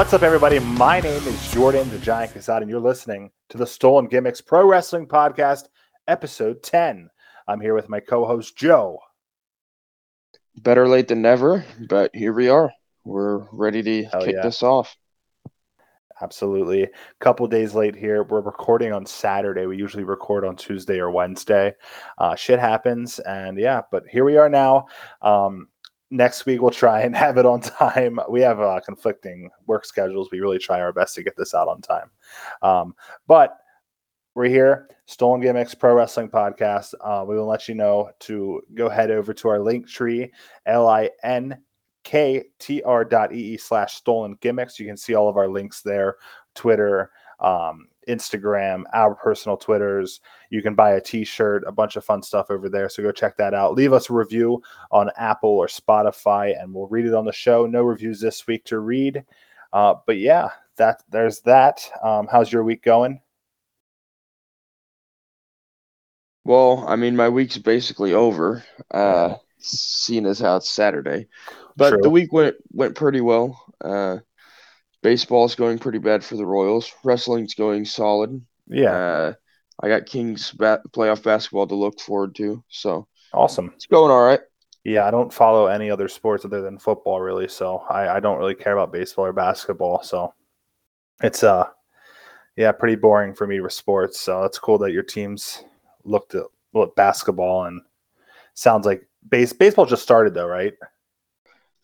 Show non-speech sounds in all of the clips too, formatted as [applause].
What's up, everybody? My name is Jordan the Giant Casada, and you're listening to the Stolen Gimmicks Pro Wrestling Podcast, episode 10. I'm here with my co host, Joe. Better late than never, but here we are. We're ready to Hell kick yeah. this off. Absolutely. A couple days late here. We're recording on Saturday. We usually record on Tuesday or Wednesday. Uh, shit happens. And yeah, but here we are now. Um, next week, we'll try and [laughs] have it on time. We have uh, conflicting work schedules. We really try our best to get this out on time. Um, but we're here, Stolen Gimmicks Pro Wrestling Podcast. Uh, we will let you know to go head over to our link tree, L I N ktr.ee slash stolen gimmicks. You can see all of our links there Twitter, um, Instagram, our personal Twitters. You can buy a t shirt, a bunch of fun stuff over there. So go check that out. Leave us a review on Apple or Spotify, and we'll read it on the show. No reviews this week to read. Uh, but yeah, that there's that. Um, how's your week going? Well, I mean, my week's basically over, uh, seeing as how it's Saturday. But True. the week went went pretty well. Uh, baseball's going pretty bad for the Royals. Wrestling's going solid. Yeah, Uh, I got Kings ba- playoff basketball to look forward to, so awesome. it's going all right. Yeah, I don't follow any other sports other than football, really. So I, I don't really care about baseball or basketball. So it's uh, yeah, pretty boring for me with sports. So it's cool that your teams looked at look, basketball and sounds like base baseball just started though, right?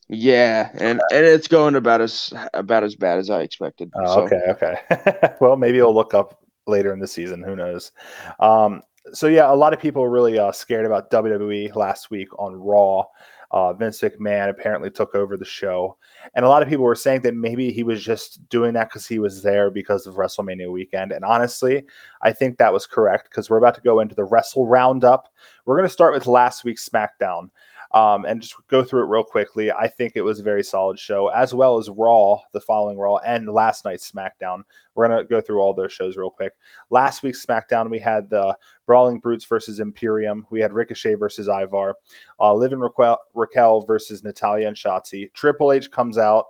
Yeah, and and it's going about as about as bad as I expected. Oh, so. okay, okay. [laughs] well, maybe you'll look up later in the season. Who knows? Um, so yeah, a lot of people were really uh, scared about WWE last week on Raw. Uh, Vince McMahon apparently took over the show, and a lot of people were saying that maybe he was just doing that because he was there because of WrestleMania weekend. And honestly, I think that was correct because we're about to go into the Wrestle Roundup. We're going to start with last week's SmackDown. Um, and just go through it real quickly. I think it was a very solid show, as well as Raw, the following Raw, and last night's SmackDown. We're going to go through all those shows real quick. Last week's SmackDown, we had the Brawling Brutes versus Imperium. We had Ricochet versus Ivar. Uh, Liv and Raquel, Raquel versus Natalya and Shotzi. Triple H comes out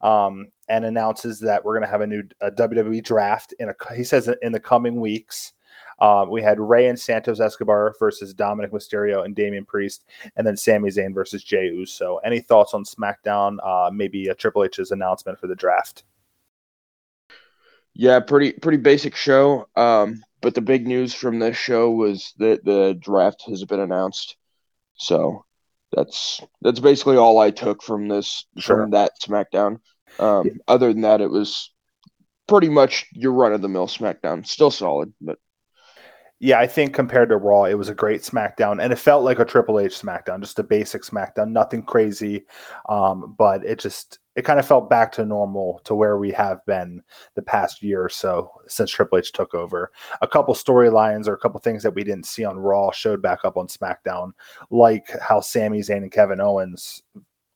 um, and announces that we're going to have a new a WWE draft in a. He says in the coming weeks. Uh, we had Rey and Santos Escobar versus Dominik Mysterio and Damian Priest, and then Sami Zayn versus Jey Uso. Any thoughts on SmackDown? Uh, maybe a Triple H's announcement for the draft. Yeah, pretty pretty basic show. Um, but the big news from this show was that the draft has been announced. So that's that's basically all I took from this Sure. from that SmackDown. Um, other than that, it was pretty much your run of the mill SmackDown. Still solid, but Yeah, I think compared to Raw, it was a great SmackDown, and it felt like a Triple H SmackDown, just a basic SmackDown, nothing crazy. Um, but it just it kind of felt back to normal to where we have been the past year or so since Triple H took over. A couple storylines or a couple things that we didn't see on Raw showed back up on SmackDown, like how Sami Zayn and Kevin Owens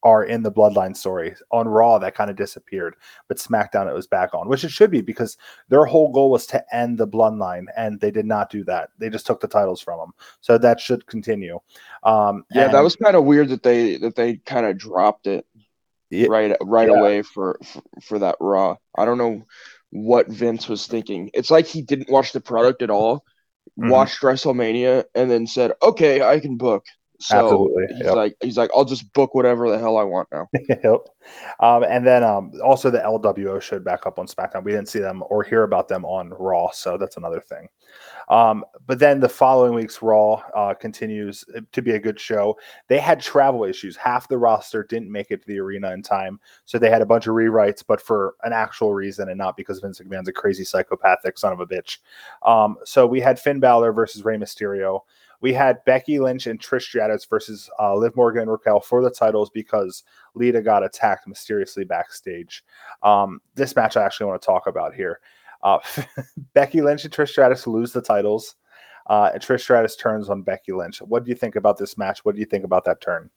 are in the bloodline story. On Raw, that kind of disappeared, but SmackDown it was back on, which it should be because their whole goal was to end the bloodline, and they did not do that. They just took the titles from them, so that should continue. Um, yeah, that was kind of weird that they that they kind of dropped it Yeah, right right Yeah. away for, for for that Raw. I don't know what Vince was thinking. It's like he didn't watch the product at all, Mhm. watched WrestleMania, and then said, "Okay, I can book." So Absolutely, he's yep. like, he's like, "I'll just book whatever the hell I want now." [laughs] yep. Um, and then um, also the LWO showed back up on SmackDown. We didn't see them or hear about them on Raw, so that's another thing. Um, but then the following week's Raw uh, continues to be a good show. They had travel issues. Half the roster didn't make it to the arena in time, so they had a bunch of rewrites, but for an actual reason and not because Vince McMahon's a crazy psychopathic son of a bitch. Um, so we had Finn Balor versus Rey Mysterio. We had Becky Lynch and Trish Stratus versus uh, Liv Morgan and Raquel for the titles because Lita got attacked mysteriously backstage. Um, this match I actually want to talk about here. Uh, [laughs] Becky Lynch and Trish Stratus lose the titles, uh, and Trish Stratus turns on Becky Lynch. What do you think about this match? What do you think about that turn?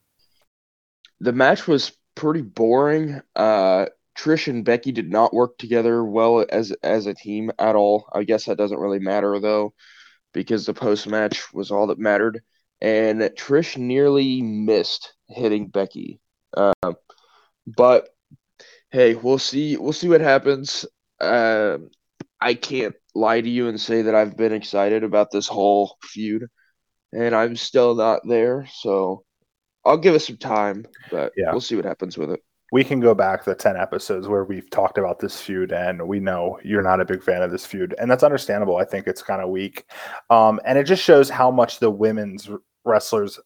The match was pretty boring. Uh, Trish and Becky did not work together well as as a team at all. I guess that doesn't really matter though, because the post match was all that mattered. And Trish nearly missed hitting Becky, uh, but hey, we'll see. We'll see what happens. Uh, I can't lie to you and say that I've been excited about this whole feud, and I'm still not there. So I'll give it some time, but yeah. we'll see what happens with it. We can go back the 10 episodes where we've talked about this feud, and we know you're not a big fan of this feud. And that's understandable. I think it's kind of weak. Um, and it just shows how much the women's wrestlers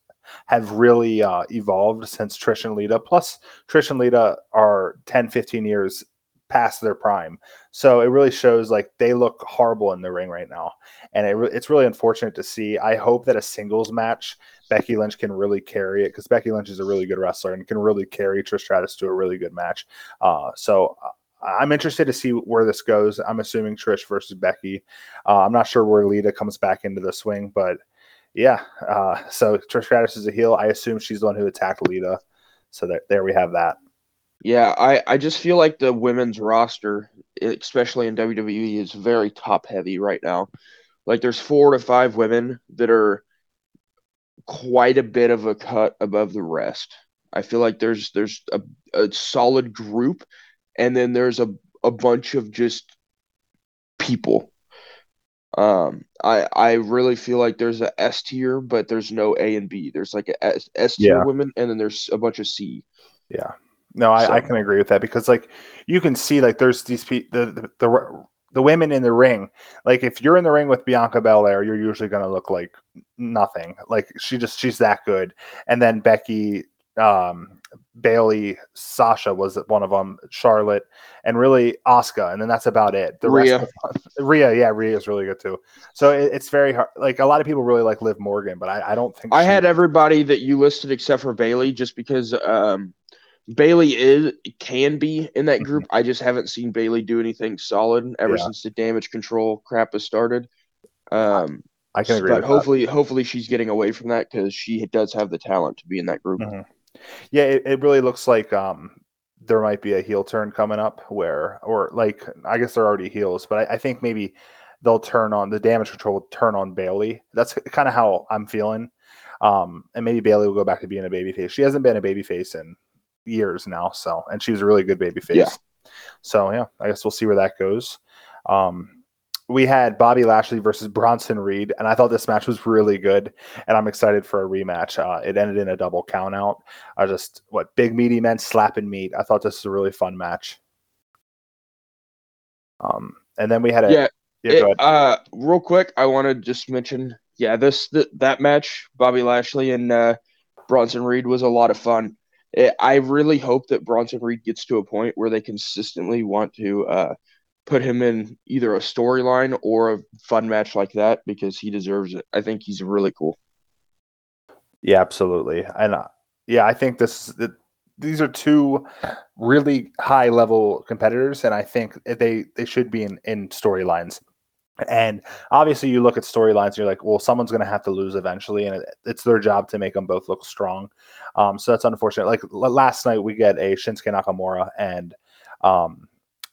have really uh, evolved since Trish and Lita. Plus, Trish and Lita are 10, 15 years past their prime. So it really shows like they look horrible in the ring right now. And it, it's really unfortunate to see. I hope that a singles match, Becky Lynch can really carry it because Becky Lynch is a really good wrestler and can really carry Trish Stratus to a really good match. Uh, so uh, I'm interested to see where this goes. I'm assuming Trish versus Becky. Uh, I'm not sure where Lita comes back into the swing, but yeah. Uh, so Trish Stratus is a heel. I assume she's the one who attacked Lita. So there, there we have that. Yeah, I, I just feel like the women's roster, especially in WWE, is very top heavy right now. Like there's four to five women that are quite a bit of a cut above the rest. I feel like there's there's a, a solid group, and then there's a, a bunch of just people um, I I really feel like there's a S tier, but there's no A and B. There's like a S, S tier yeah. women, and then there's a bunch of C. Yeah, no, I, so. I can agree with that because like you can see like there's these people the, the the the women in the ring. Like if you're in the ring with Bianca Belair, you're usually going to look like nothing. Like she just she's that good. And then Becky um, Bayley, Sasha was one of them, Charlotte, and really Asuka. and then that's about it. The Rhea, rest of, Rhea, yeah, Rhea is really good too. So it, it's very hard. Like a lot of people really like Liv Morgan, but I, I don't think I she... had everybody that you listed except for Bayley, just because um, Bayley is can be in that group. Mm-hmm. I just haven't seen Bayley do anything solid ever yeah. since the damage control crap has started. Um, I can agree. But hopefully, that. hopefully she's getting away from that because she does have the talent to be in that group. Mm-hmm. Yeah, it, it really looks like um, there might be a heel turn coming up where, or like, I guess they're already heels, but I, I think maybe they'll turn on the damage control will turn on Bayley. That's kind of how I'm feeling. Um, and maybe Bayley will go back to being a babyface. She hasn't been a babyface in years now, so and she's a really good babyface. Yeah. So yeah, I guess we'll see where that goes. Um, we had Bobby Lashley versus Bronson Reed, and I thought this match was really good, and I'm excited for a rematch. Uh, it ended in a double countout. I just what big meaty men slapping meat. I thought this was a really fun match. Um, and then we had a yeah. yeah it, uh, real quick, I want to just mention yeah this th- that match Bobby Lashley and uh, Bronson Reed was a lot of fun. It, I really hope that Bronson Reed gets to a point where they consistently want to. Put him in either a storyline or a fun match like that because he deserves it. I think he's really cool. Yeah, absolutely. And uh, yeah, I think this these are two really high level competitors, and I think they they should be in in storylines. And obviously, you look at storylines, and you're like, well, someone's going to have to lose eventually, and it, it's their job to make them both look strong. Um, so that's unfortunate. Like last night, we get a Shinsuke Nakamura and um,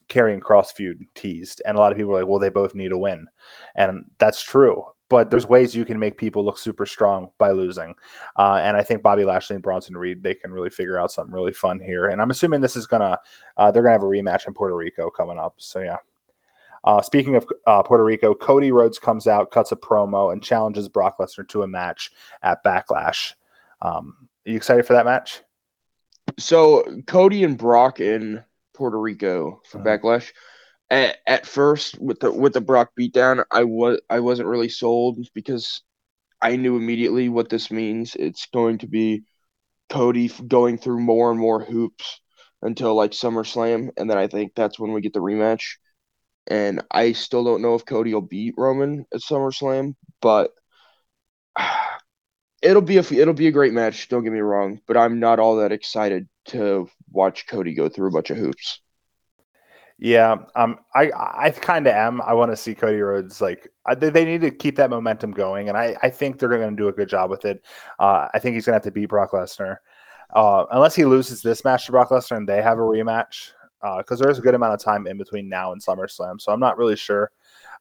Karrion Kross feud teased, and a lot of people are like, "Well, they both need a win," and that's true. But there's ways you can make people look super strong by losing, uh, and I think Bobby Lashley and Bronson Reed they can really figure out something really fun here. And I'm assuming this is gonna uh, they're gonna have a rematch in Puerto Rico coming up. So yeah. Uh, speaking of uh, Puerto Rico, Cody Rhodes comes out, cuts a promo, and challenges Brock Lesnar to a match at Backlash. Um, are you excited for that match? So Cody and Brock in Puerto Rico for uh-huh. Backlash. At, at first, with the with the Brock beatdown, I was I wasn't really sold because I knew immediately what this means. It's going to be Cody going through more and more hoops until like SummerSlam, and then I think that's when we get the rematch. And I still don't know if Cody will beat Roman at SummerSlam, but [sighs] it'll be a it'll be a great match. Don't get me wrong, but I'm not all that excited to watch Cody go through a bunch of hoops. Yeah, um, I I kind of am. I want to see Cody Rhodes like I, they need to keep that momentum going, and I I think they're going to do a good job with it. Uh, I think he's going to have to beat Brock Lesnar, uh, unless he loses this match to Brock Lesnar and they have a rematch, because uh, there's a good amount of time in between now and SummerSlam. So I'm not really sure.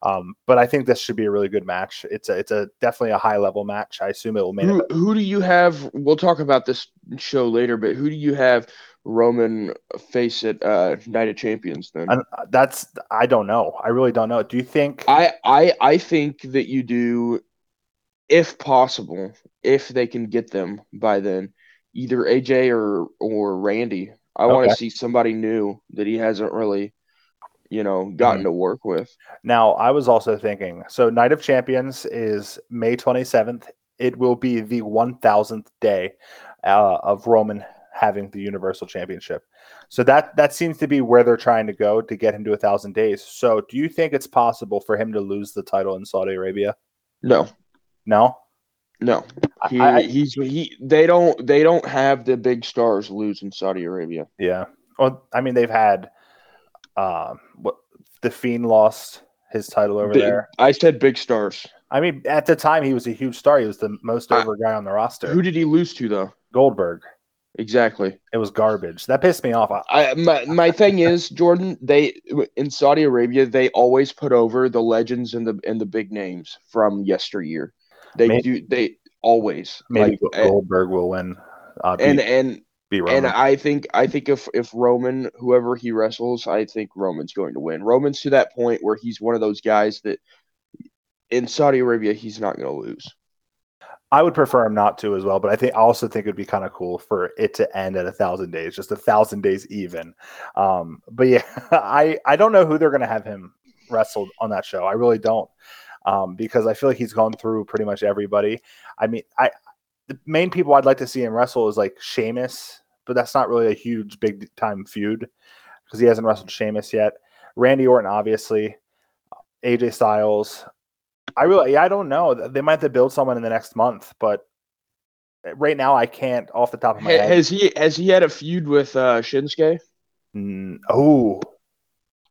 Um, but I think this should be a really good match. It's a it's a definitely a high level match. I assume it will main Who, who do you have? We'll talk about this show later, but who do you have Roman face at uh, Night of Champions then? And that's I don't know. I really don't know. Do you think? I, I I think that you do, if possible, if they can get them by then, either AJ or or Randy. I want to see somebody new that he hasn't really, you know, gotten to work with. Now, I was also thinking so Night of Champions is May 27th. It will be the 1000th day uh, of Roman having the Universal Championship. So that that seems to be where they're trying to go to get him to a thousand days. So do you think it's possible for him to lose the title in Saudi Arabia? No, No. no, he I- he's he. They don't they don't have the big stars lose in Saudi Arabia. yeah. Well, I mean they've had um what the Fiend lost his title over Big- there. I said big stars. I mean at the time he was a huge star. He was the most over guy on the roster. Who did he lose to though? Goldberg. Exactly. It was garbage. That pissed me off. I- my my thing is Jordan. They in Saudi Arabia they always put over the legends and the and the big names from yesteryear. They May- do. They always Maybe like and Goldberg will win. Uh, beat, and and, beat Roman. and I think I think if if Roman whoever he wrestles, I think Roman's going to win. Roman's to that point where he's one of those guys that in Saudi Arabia he's not going to lose. I would prefer him not to as well, but I think I also think it'd be kind of cool for it to end at a thousand days, just a thousand days even. Um, but yeah, [laughs] I I don't know who they're gonna have him wrestled on that show. I really don't, um, because I feel like he's gone through pretty much everybody. I mean, I the main people I'd like to see him wrestle is like Sheamus, but that's not really a huge big time feud because he hasn't wrestled Sheamus yet. Randy Orton, obviously, AJ Styles. I really, I don't know. They might have to build someone in the next month, but right now I can't off the top of my Ha- head. Has he has he had a feud with uh, Shinsuke? Mm, oh,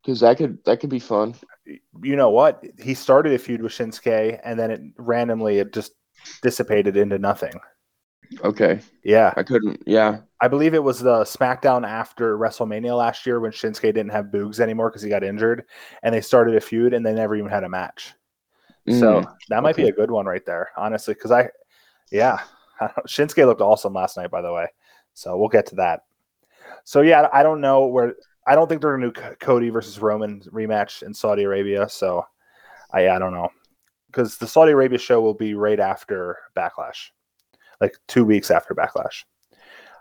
Because that could that could be fun. you know what? He started a feud with Shinsuke, and then it randomly it just dissipated into nothing. Okay, Yeah, I couldn't. Yeah, I believe it was the SmackDown after WrestleMania last year when Shinsuke didn't have Boogs anymore because he got injured, and they started a feud, and they never even had a match. So Mm, that might be a good one right there, honestly. Because I, yeah, [laughs] Shinsuke looked awesome last night, by the way. So we'll get to that. So yeah, I don't know where. I don't think they're gonna do Cody versus Roman rematch in Saudi Arabia. So I, I don't know because the Saudi Arabia show will be right after Backlash, like two weeks after Backlash.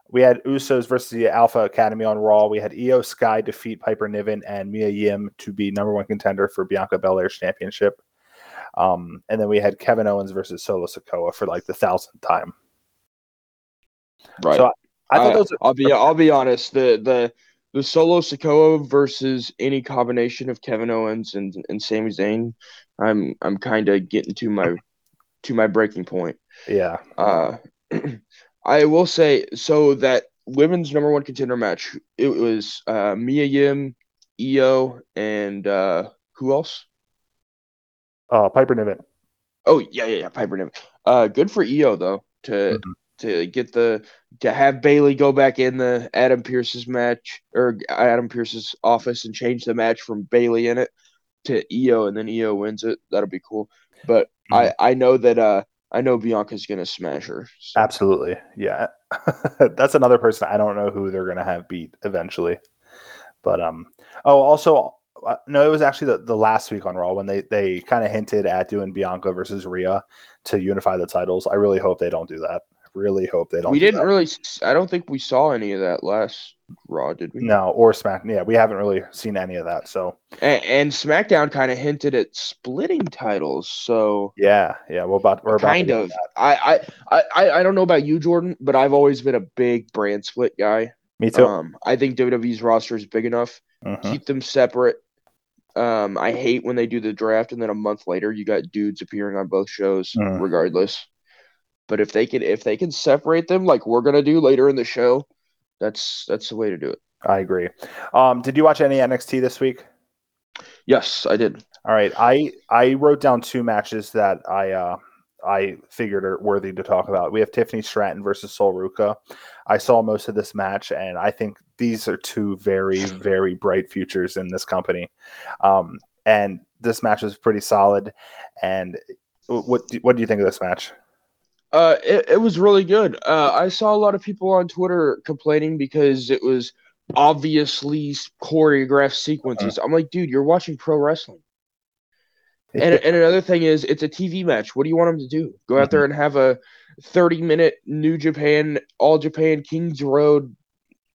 We had Usos versus the Alpha Academy on Raw. We had IYO SKY defeat Piper Niven and Mia Yim to be number one contender for Bianca Belair's championship. Um, and then we had Kevin Owens versus Solo Sikoa for like the thousandth time. right. So I thought I, those. will be I'll be honest. The the the solo Sikoa versus any combination of Kevin Owens and and Sami Zayn, I'm I'm kind of getting to my to my breaking point. Yeah, Uh, [clears throat] I will say so that women's number one contender match. It was uh, Mia Yim, Io, and uh, who else? Uh, Piper Niven. Oh yeah, yeah, yeah, Piper Niven. Uh, good for IYO though to Mhm. to get the to have Bayley go back in the Adam Pearce's match or Adam Pearce's office and change the match from Bayley in it to IYO and then IYO wins it. That'll be cool. But I I know that uh I know Bianca's gonna smash her. so- Absolutely, yeah. [laughs] That's another person I don't know who they're gonna have beat eventually. But um, oh, also no, it was actually the, the last week on Raw when they they kind of hinted at doing Bianca versus Rhea to unify the titles. I really hope they don't do that. I really hope they don't. we do didn't that. really. I don't think we saw any of that last Raw, did we? No, or Smack. Yeah, we haven't really seen any of that. So And, and SmackDown kind of hinted at splitting titles, so yeah, yeah, we're about we're about kind of. I, I I I don't know about you, Jordan, but I've always been a big brand split guy. Me too. Um, I think WWE's roster is big enough. Mhm. Keep them separate. Um, I hate when they do the draft and then a month later you got dudes appearing on both shows, Mm. regardless. But if they can if they can separate them like we're gonna do later in the show, that's that's the way to do it. I agree. Um, did you watch any NXT this week? Yes, I did. All right, I I wrote down two matches that I uh I figured are worthy to talk about. We have Tiffany Stratton versus Sol Ruca. I saw most of this match, and I think these are two very very bright futures in this company. Um, and this match was pretty solid. And what do, what do you think of this match? Uh, it, it was really good. Uh, I saw a lot of people on Twitter complaining because it was obviously choreographed sequences. I'm like, dude, you're watching pro wrestling. And, and another thing is, it's a TV match. What do you want them to do? Go out there mm-hmm. and have a 30 minute New Japan, All Japan, Kings Road,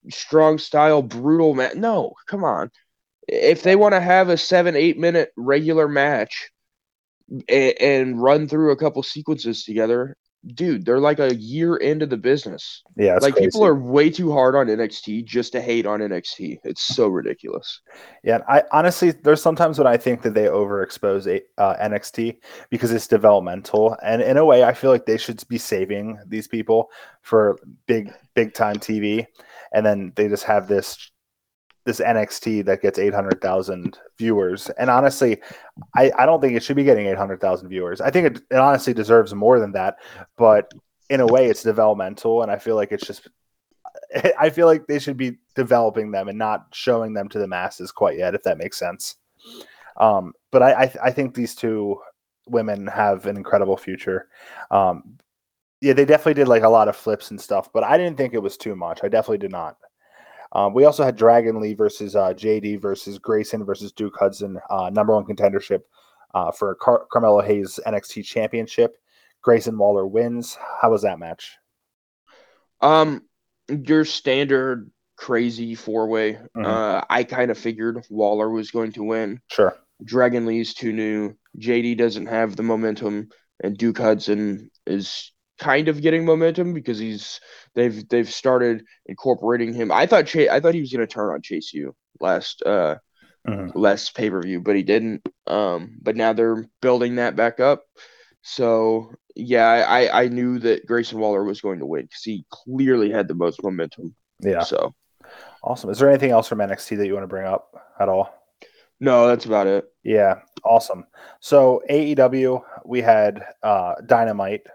strong style, brutal match? No, come on. If they want to have a seven, eight minute regular match and, and run through a couple sequences together, dude, they're like a year into the business. Yeah, like crazy. people are way too hard on NXT just to hate on NXT. It's so ridiculous. Yeah, I honestly, there's sometimes when I think that they overexpose uh, NXT because it's developmental, and in a way, I feel like they should be saving these people for big, big time TV, and then they just have this this NXT that gets 800,000 viewers. And honestly, I, I don't think it should be getting 800,000 viewers. I think it, it honestly deserves more than that. But in a way, it's developmental. And I feel like it's just, [laughs] I feel like they should be developing them and not showing them to the masses quite yet, if that makes sense. Um, but I, I, I think these two women have an incredible future. Um, yeah, they definitely did like a lot of flips and stuff, but I didn't think it was too much. I definitely did not. Um, we also had Dragon Lee versus uh, JD versus Grayson versus Duke Hudson, uh, number one contendership uh, for Car- Carmelo Hayes NXT Championship. Grayson Waller wins. How was that match? Um, your standard crazy four way. Mm-hmm. Uh, I kind of figured Waller was going to win. Sure. Dragon Lee's too new. JD doesn't have the momentum, and Duke Hudson is kind of getting momentum because he's they've they've started incorporating him. I thought Chase, I thought he was going to turn on Chase U last uh mm-hmm. last pay per view, but he didn't. Um, but now they're building that back up. So yeah, I I knew that Grayson Waller was going to win because he clearly had the most momentum. Yeah. So awesome. Is there anything else from NXT that you want to bring up at all? No, that's about it. Yeah, awesome. So AEW, we had uh, Dynamite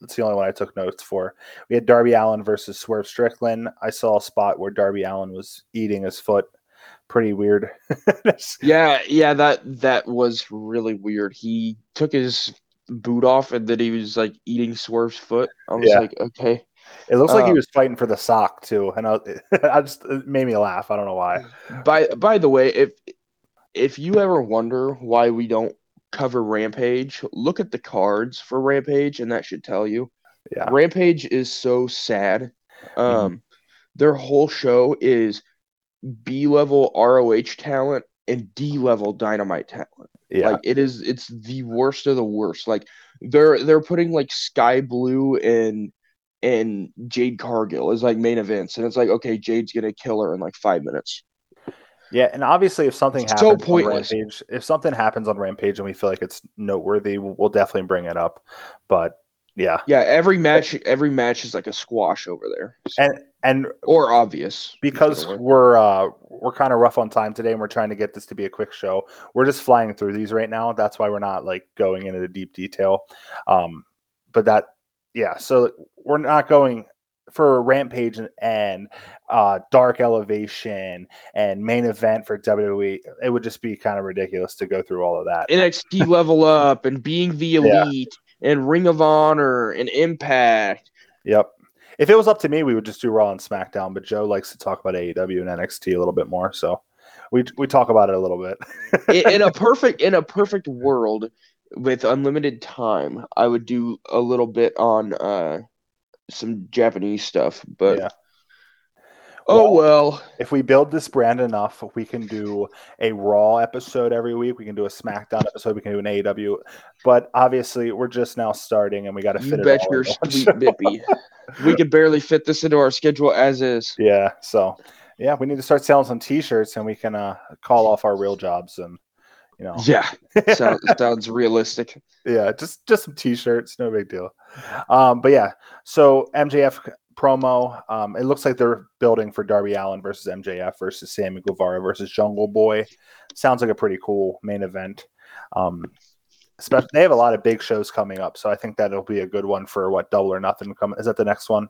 that's the only one I took notes for. We had Darby Allin versus Swerve Strickland. I saw a spot where Darby Allin was eating his foot. Pretty weird. [laughs] yeah, yeah, that that was really weird. He took his boot off and then he was like eating Swerve's foot. I was yeah. like, okay. It looks like he uh, was fighting for the sock too, and I, [laughs] I just it made me laugh. I don't know why. By by the way, if if you ever wonder why we don't cover Rampage, look at the cards for Rampage, and that should tell you. Yeah. Rampage is so sad. Um, mm-hmm. Their whole show is B level ROH talent and D level Dynamite talent. Yeah. Like it is, it's the worst of the worst. Like they're they're putting like Skye Blue and and Jade Cargill as like main events, and it's like okay, Jade's gonna kill her in like five minutes. Yeah, and obviously, if something happens so pointless. on Rampage, if something happens on Rampage and we feel like it's noteworthy, we'll definitely bring it up. But yeah, yeah, every match, every match is like a squash over there, so. and and or obvious because we're uh we're kind of rough on time today, and we're trying to get this to be a quick show. We're just flying through these right now. That's why we're not like going into the deep detail. Um, but that yeah, so we're not going for Rampage and uh, Dark Elevation and main event for WWE, it would just be kind of ridiculous to go through all of that. NXT level up and being the elite yeah. and Ring of Honor and Impact. Yep. If it was up to me, we would just do Raw and SmackDown. But Joe likes to talk about AEW and NXT a little bit more, so we we talk about it a little bit. in a [laughs] perfect in a perfect world with unlimited time, I would do a little bit on uh some Japanese stuff, but yeah. Oh well, well, If we build this brand enough, we can do a Raw episode every week. We can do a SmackDown episode. We can do an AEW. But obviously, we're just now starting, and we got to fit you bet your sweet bippy. we could barely fit this into our schedule as is. [laughs] Yeah. So, yeah, we need to start selling some T-shirts, and we can uh, call off our real jobs and you know. Yeah, [laughs] sounds sounds realistic. Yeah, just just some t-shirts, no big deal. Um, but yeah, so MJF promo. Um, it looks like they're building for Darby Allin versus MJF versus Sammy Guevara versus Jungle Boy. Sounds like a pretty cool main event. Um, especially they have a lot of big shows coming up, so I think that'll be a good one for what Double or Nothing. Come is that the next one?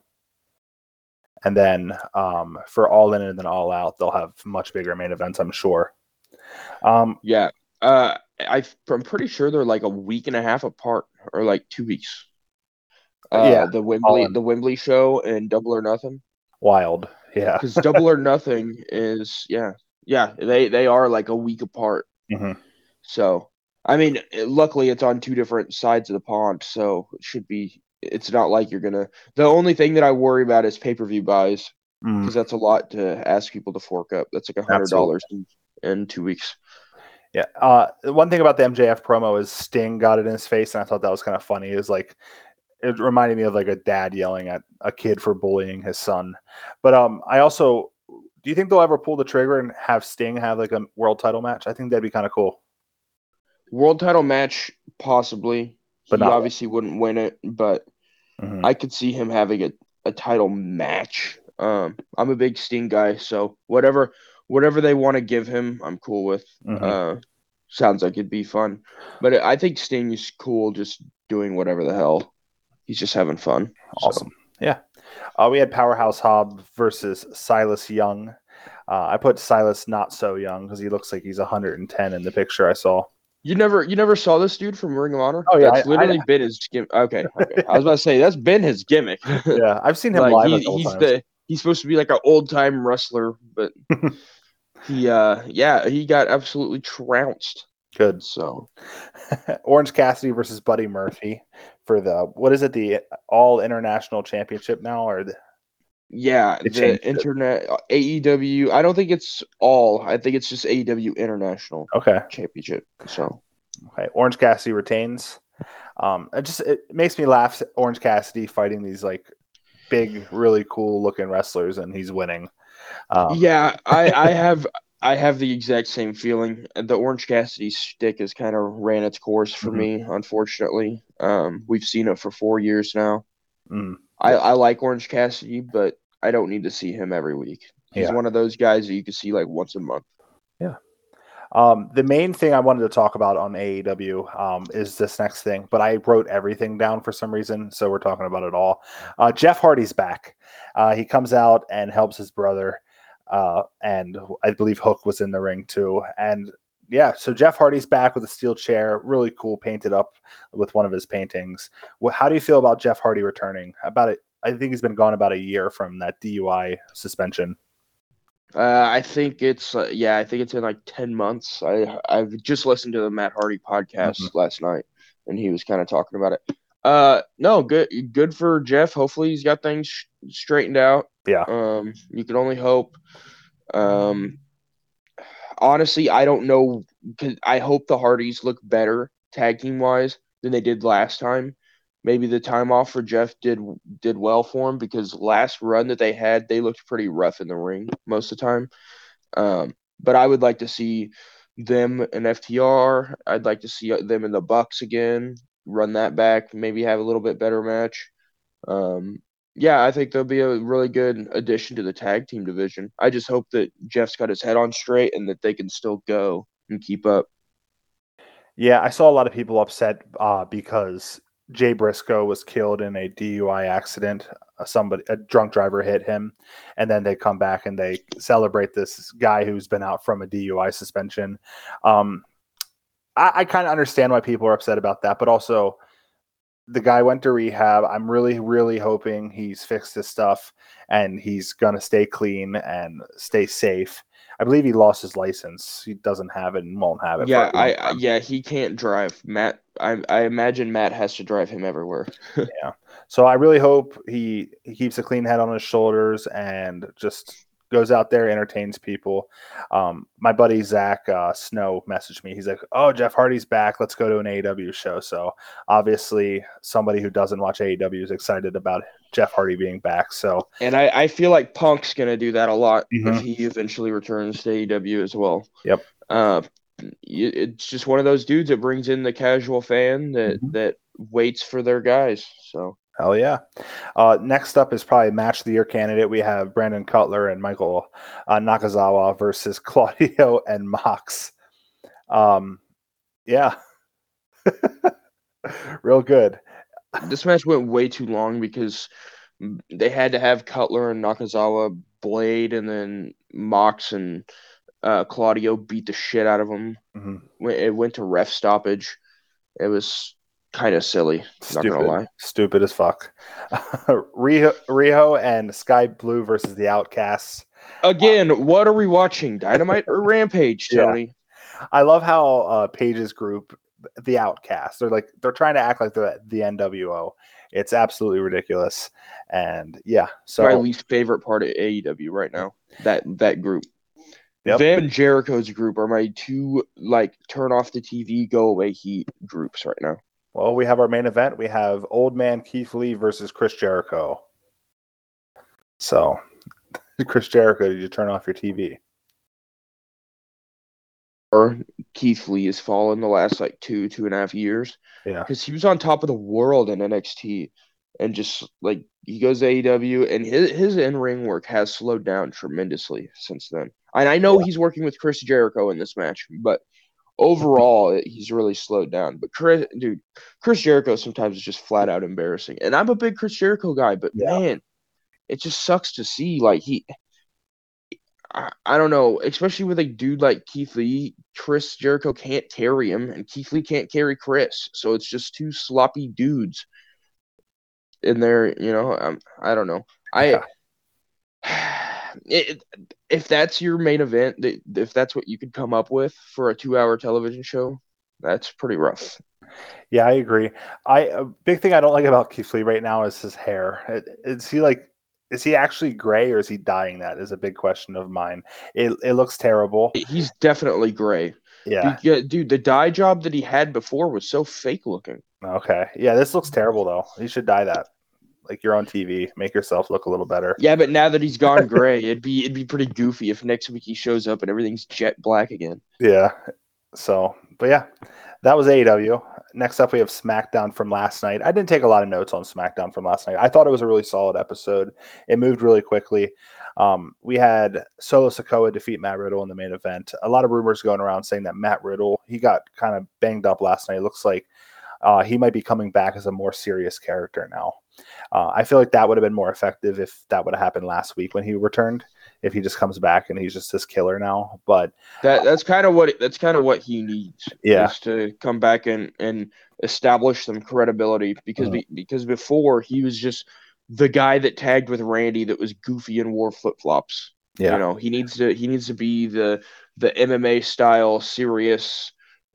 And then um, for All In and then All Out, they'll have much bigger main events, I'm sure. Um, yeah, uh, I I'm pretty sure they're like a week and a half apart, or like two weeks. Uh, Yeah, the Wembley the Wembley show and Double or Nothing. Wild. Yeah. Because Double or Nothing is yeah yeah they they are like a week apart. hmm So I mean, luckily it's on two different sides of the pond, so it should be. It's not like you're gonna. The only thing that I worry about is pay per view buys Mm. because that's a lot to ask people to fork up. That's like a hundred dollars in, in two weeks. Yeah. Uh, one thing about the MJF promo is Sting got it in his face, and I thought that was kind of funny. Is like it reminded me of like a dad yelling at a kid for bullying his son. But um, I also do you think they'll ever pull the trigger and have Sting have like a world title match? I think that'd be kind of cool. World title match, possibly. But he obviously wouldn't win it, but Mhm. I could see him having a, a title match. Um, I'm a big Sting guy, so whatever whatever they want to give him, I'm cool with. Mhm. Uh, sounds like it'd be fun, but I think Sting is cool, just doing whatever the hell. He's just having fun. So, Awesome. Yeah. Uh, we had Powerhouse Hobb versus Silas Young. Uh, I put Silas not so young because he looks like he's 110 in the picture I saw. You never you never saw this dude from Ring of Honor? Oh, yeah, that's I- literally been his gimmick. Okay, [laughs] okay. I was about to say that's been his gimmick. Yeah, I've seen him like live. he, he's times. the he's supposed to be like an old time wrestler, but [laughs] he uh yeah he got absolutely trounced. Good. So [laughs] Orange Cassidy versus Buddy Murphy for the what is it the All International Championship now or the, yeah, the it. internet AEW. I don't think it's all. I think it's just AEW International okay Championship. So okay Orange Cassidy retains. Um, it just it makes me laugh. Orange Cassidy fighting these like big, really cool looking wrestlers, and he's winning. Um, yeah, I [laughs] I have I have the exact same feeling. The Orange Cassidy stick has kind of ran its course for Mhm. me. Unfortunately, um, we've seen it for four years now. mm, I, I like Orange Cassidy, but I don't need to see him every week. He's Yeah. one of those guys that you can see like once a month. Yeah. Um, the main thing I wanted to talk about on AEW um, is this next thing, but I wrote everything down for some reason, so we're talking about it all. Uh, Jeff Hardy's back. Uh, he comes out and helps his brother, uh, and I believe Hook was in the ring too. And yeah, so Jeff Hardy's back with a steel chair, really cool, painted up with one of his paintings. Wh- How do you feel about Jeff Hardy returning? About it, I think he's been gone about a year from that DUI suspension. Uh, I think it's uh, yeah, I think it's in like ten months. I I've just listened to the Matt Hardy podcast Mhm. last night, and he was kind of talking about it. Uh, no, good good for Jeff. Hopefully, he's got things sh- straightened out. Yeah. Um, you can only hope. Um, honestly, I don't know. Cause I hope the Hardys look better tag team wise than they did last time. Maybe the time off for Jeff did did well for him because last run that they had, they looked pretty rough in the ring most of the time. Um, but I would like to see them in FTR. I'd like to see them in the Bucks again. Run that back, maybe have a little bit better match. Um, yeah, I think they'll be a really good addition to the tag team division. I just hope that Jeff's got his head on straight and that they can still go and keep up. Yeah, I saw a lot of people upset uh, because Jay Briscoe was killed in a DUI accident. Uh, somebody, a drunk driver, hit him, and then they come back and they celebrate this guy who's been out from a DUI suspension. Um, I, I kind of understand why people are upset about that, but also the guy went to rehab. I'm really, really hoping he's fixed his stuff and he's gonna stay clean and stay safe. I believe he lost his license. He doesn't have it and won't have it. Yeah, I, I yeah he can't drive. Matt, I I imagine Matt has to drive him everywhere. [laughs] Yeah, so I really hope he he keeps a clean head on his shoulders and just goes out there, entertains people. Um, my buddy Zach uh, Snow messaged me. He's like, "Oh, Jeff Hardy's back. Let's go to an AEW show." So obviously, somebody who doesn't watch AEW is excited about Jeff Hardy being back. So And I, I feel like Punk's gonna do that a lot Mhm. if he eventually returns to AEW as well. Yep. Uh, it's just one of those dudes that brings in the casual fan that Mhm. that waits for their guys. So hell yeah. Uh, next up is probably match of the year candidate. We have Brandon Cutler and Michael uh, Nakazawa versus [laughs] Claudio and Mox. Um, yeah. [laughs] Real good. this match went way too long because they had to have Cutler and Nakazawa blade and then Mox and uh, Claudio beat the shit out of him. Mhm. It went to ref stoppage. It was kind of silly. Not Stupid, gonna lie. stupid as fuck. [laughs] Riho, Riho and Skye Blue versus the Outcasts. Again, what are we watching? Dynamite or Rampage, [laughs] Yeah. I love how uh, Paige's group, the Outcasts, they're like they're trying to act like they're the NWO. It's absolutely ridiculous, and yeah. So my least favorite part of AEW right now. That that group. Yep. And Jericho's group are my two like turn off the TV, go away heat groups right now. Well, we have our main event. We have Old Man Keith Lee versus Chris Jericho. So, [laughs] Chris Jericho, did you turn off your TV? Or Keith Lee has fallen the last like two, two and a half years. Yeah. Because he was on top of the world in NXT. And just like he goes to AEW and his his in ring work has slowed down tremendously since then. And I know Yeah. he's working with Chris Jericho in this match, but overall he's really slowed down. But Chris dude, Chris Jericho sometimes is just flat out embarrassing. And I'm a big Chris Jericho guy, but Yeah. man, it just sucks to see like he I, I don't know, especially with a dude like Keith Lee, Chris Jericho can't carry him, and Keith Lee can't carry Chris. So it's just two sloppy dudes in there, you know. Um, I don't know. I [sighs] [sighs] it, if that's your main event, if that's what you could come up with for a two-hour television show, that's pretty rough. Yeah, I agree. I a big thing I don't like about Keith Lee right now is his hair. Is he like is he actually gray or is he dyeing that? Is a big question of mine. It it looks terrible. He's definitely gray. Yeah. Dude, the dye job that he had before was so fake looking. Okay. Yeah, this looks terrible though. He should dye that. Like you're on TV. Make yourself look a little better. Yeah, but now that he's gone [laughs] gray, it'd be it'd be pretty goofy if next week he shows up and everything's jet black again. Yeah. So, but yeah, that was AEW. Next up, we have SmackDown from last night. I didn't take a lot of notes on SmackDown from last night. I thought it was a really solid episode. It moved really quickly. Um, we had Solo Sikoa defeat Matt Riddle in the main event. A lot of rumors going around saying that Matt Riddle he got kind of banged up last night. It looks like uh, he might be coming back as a more serious character now. Uh, I feel like that would have been more effective if that would have happened last week when he returned. If he just comes back and he's just this killer now, but That that's kind of what that's kind of what he needs. Yeah. is to come back and and establish some credibility because Mhm. be, because before he was just the guy that tagged with Randy that was goofy and wore flip flops. yeah, You know, he needs to he needs to be the the MMA style serious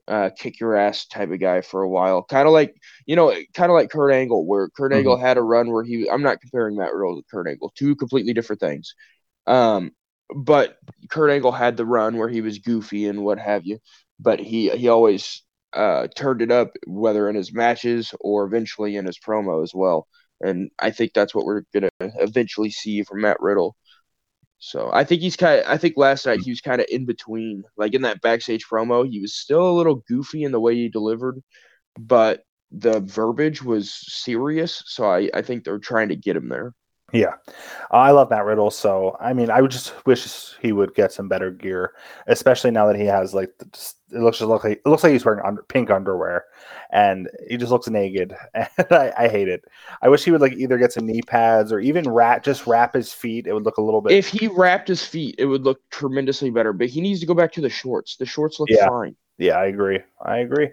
uh kick your ass type of guy for a while. Kind of like, you know, kind of like Kurt Angle where Kurt Mhm. Angle had a run where he I'm not comparing Matt Riddle to Kurt Angle, two completely different things. Um but Kurt Angle had the run where he was goofy and what have you, but he he always uh turned it up whether in his matches or eventually in his promo as well. And I think that's what we're gonna eventually see from Matt Riddle. So I think he's kind. Of, I think last night he was kind of in between. Like in that backstage promo, he was still a little goofy in the way he delivered, but the verbiage was serious. So I, I think they're trying to get him there. Yeah, I love Matt Riddle. So I mean, I would just wish he would get some better gear, especially now that he has like the, just- it looks just look like it looks like he's wearing under, pink underwear, and he just looks naked, [laughs] and I, I hate it. I wish he would like either get some knee pads or even wrap just wrap his feet. It would look a little bit. If he wrapped his feet, it would look tremendously better. But he needs to go back to the shorts. The shorts look Yeah. fine. yeah, I agree. I agree.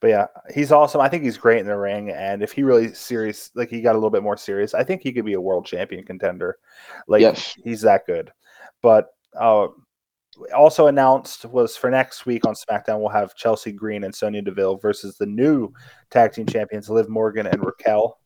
But yeah, he's awesome. I think he's great in the ring, and if he really serious, like he got a little bit more serious, I think he could be a world champion contender. Like Yes. he's that good. But uh, also announced was for next week on SmackDown, we'll have Chelsea Green and Sonya Deville versus the new tag team champions, Liv Morgan and Raquel.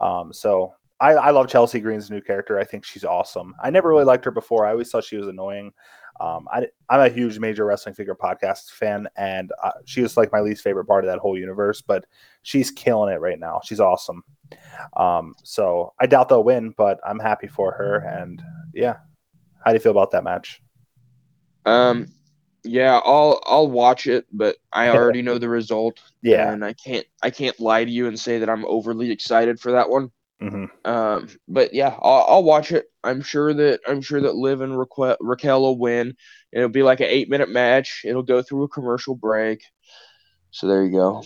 Um, so I, I love Chelsea Green's new character. I think she's awesome. I never really liked her before. I always thought she was annoying. Um, I, I'm a huge Major Wrestling Figure podcast fan, and uh, she was like my least favorite part of that whole universe. But she's killing it right now. She's awesome. Um, so I doubt they'll win, but I'm happy for her. And yeah, how do you feel about that match? Um, yeah, I'll I'll watch it, but I [laughs] already know the result. Yeah. and I can't I can't lie to you and say that I'm overly excited for that one. Hmm Um, but yeah, I'll, I'll watch it. I'm sure that I'm sure that Liv and Raquel, Raquel will win. It'll be like an eight minute match. It'll go through a commercial break. So there you go.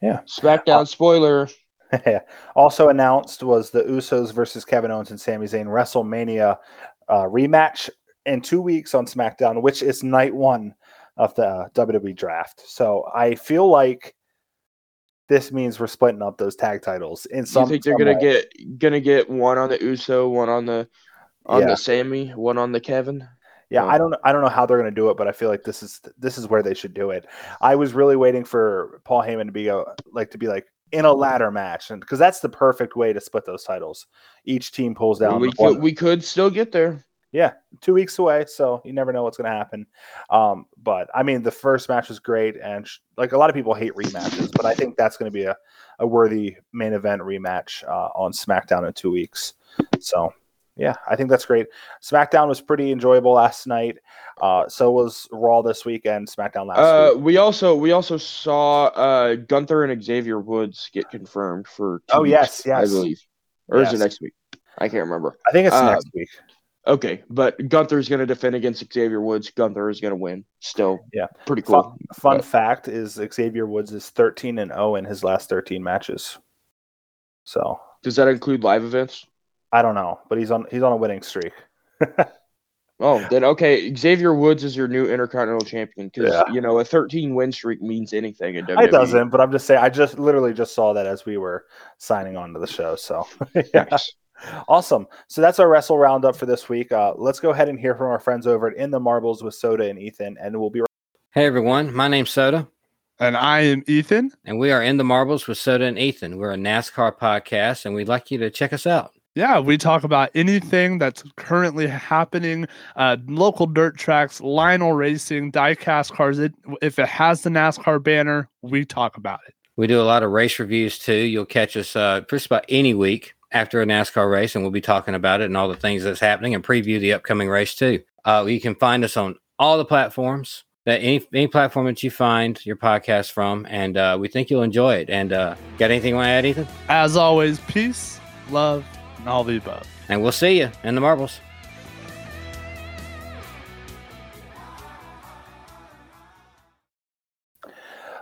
Yeah. SmackDown spoiler. [laughs] also announced was the Usos versus Kevin Owens and Sami Zayn WrestleMania uh, rematch. in two weeks on SmackDown, which is night one of the uh, WWE draft. So I feel like this means we're splitting up those tag titles in some. you think they're gonna way. get gonna get one on the Uso, one on the on Yeah. the Sami, one on the Kevin? Yeah. I don't I don't know how they're going to do it, but I feel like this is this is where they should do it. I was really waiting for Paul Heyman to be a, like to be like in a ladder match, and because that's the perfect way to split those titles. Each team pulls down. we one- could we could still get there. Yeah, two weeks away, so you never know what's going to happen. Um, but I mean, the first match was great, and sh- like a lot of people hate rematches, but I think that's going to be a, a worthy main event rematch uh, on SmackDown in two weeks. So yeah, I think that's great. SmackDown was pretty enjoyable last night. Uh, so was Raw this weekend. SmackDown last Uh, week. we also we also saw uh Gunther and Xavier Woods get confirmed for. Two Oh, weeks, yes, yes. I believe, or is it next week? I can't remember. I think it's uh, next week. Okay, but Gunther's going to defend against Xavier Woods. Gunther is going to win. Still, Yeah. pretty cool. Fun, fun but- fact is Xavier Woods is 13 and 0 in his last 13 matches. So Does that include live events? I don't know, but he's on he's on a winning streak. [laughs] Oh, then okay. Xavier Woods is your new Intercontinental Champion because Yeah. you know a 13 win streak means anything in WWE. It doesn't, but I'm just saying. I just literally just saw that as we were signing on to the show. So, [laughs] yeah. Nice. Awesome. So that's our wrestle roundup for this week. Uh, let's go ahead and hear from our friends over at In the Marbles with Soda and Ethan, and we'll be right. Hey everyone, my name's Soda, And I am Ethan. and we are in the marbles with Soda and Ethan. We're a NASCAR podcast, and we'd like you to check us out. Yeah, we talk about anything that's currently happening, uh, local dirt tracks, Lionel racing, diecast cars. It, if it has the NASCAR banner, we talk about it. We do a lot of race reviews too. You'll catch us uh, just about any week after a NASCAR race, and we'll be talking about it and all the things that's happening, and preview the upcoming race too. Uh, you can find us on all the platforms that any any platform that you find your podcast from, and uh, we think you'll enjoy it. And uh, got anything you want to add, Ethan? As always, peace, love, and all the above. And we'll see you in the marbles.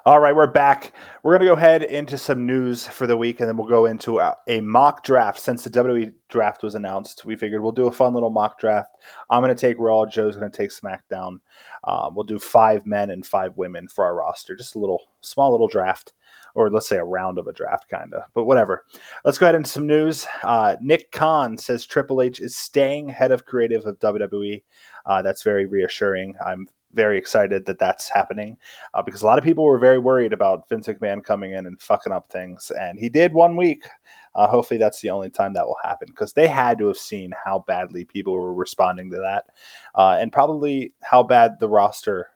All right, we're back. We're going to go ahead into some news for the week, and then we'll go into a, a mock draft. Since the WWE draft was announced, we figured we'll do a fun little mock draft. I'm going to take Raw. Joe's going to take SmackDown. Um, we'll do five men and five women for our roster. Just a little small little draft, or let's say a round of a draft, kind of. But whatever. Let's go ahead into some news. Uh, Nick Khan says Triple H is staying head of creative of WWE. Uh, that's very reassuring. I'm very excited that that's happening uh, because a lot of people were very worried about Vince McMahon coming in and fucking up things, and he did one week. Uh, hopefully, that's the only time that will happen because they had to have seen how badly people were responding to that, uh, and probably how bad the roster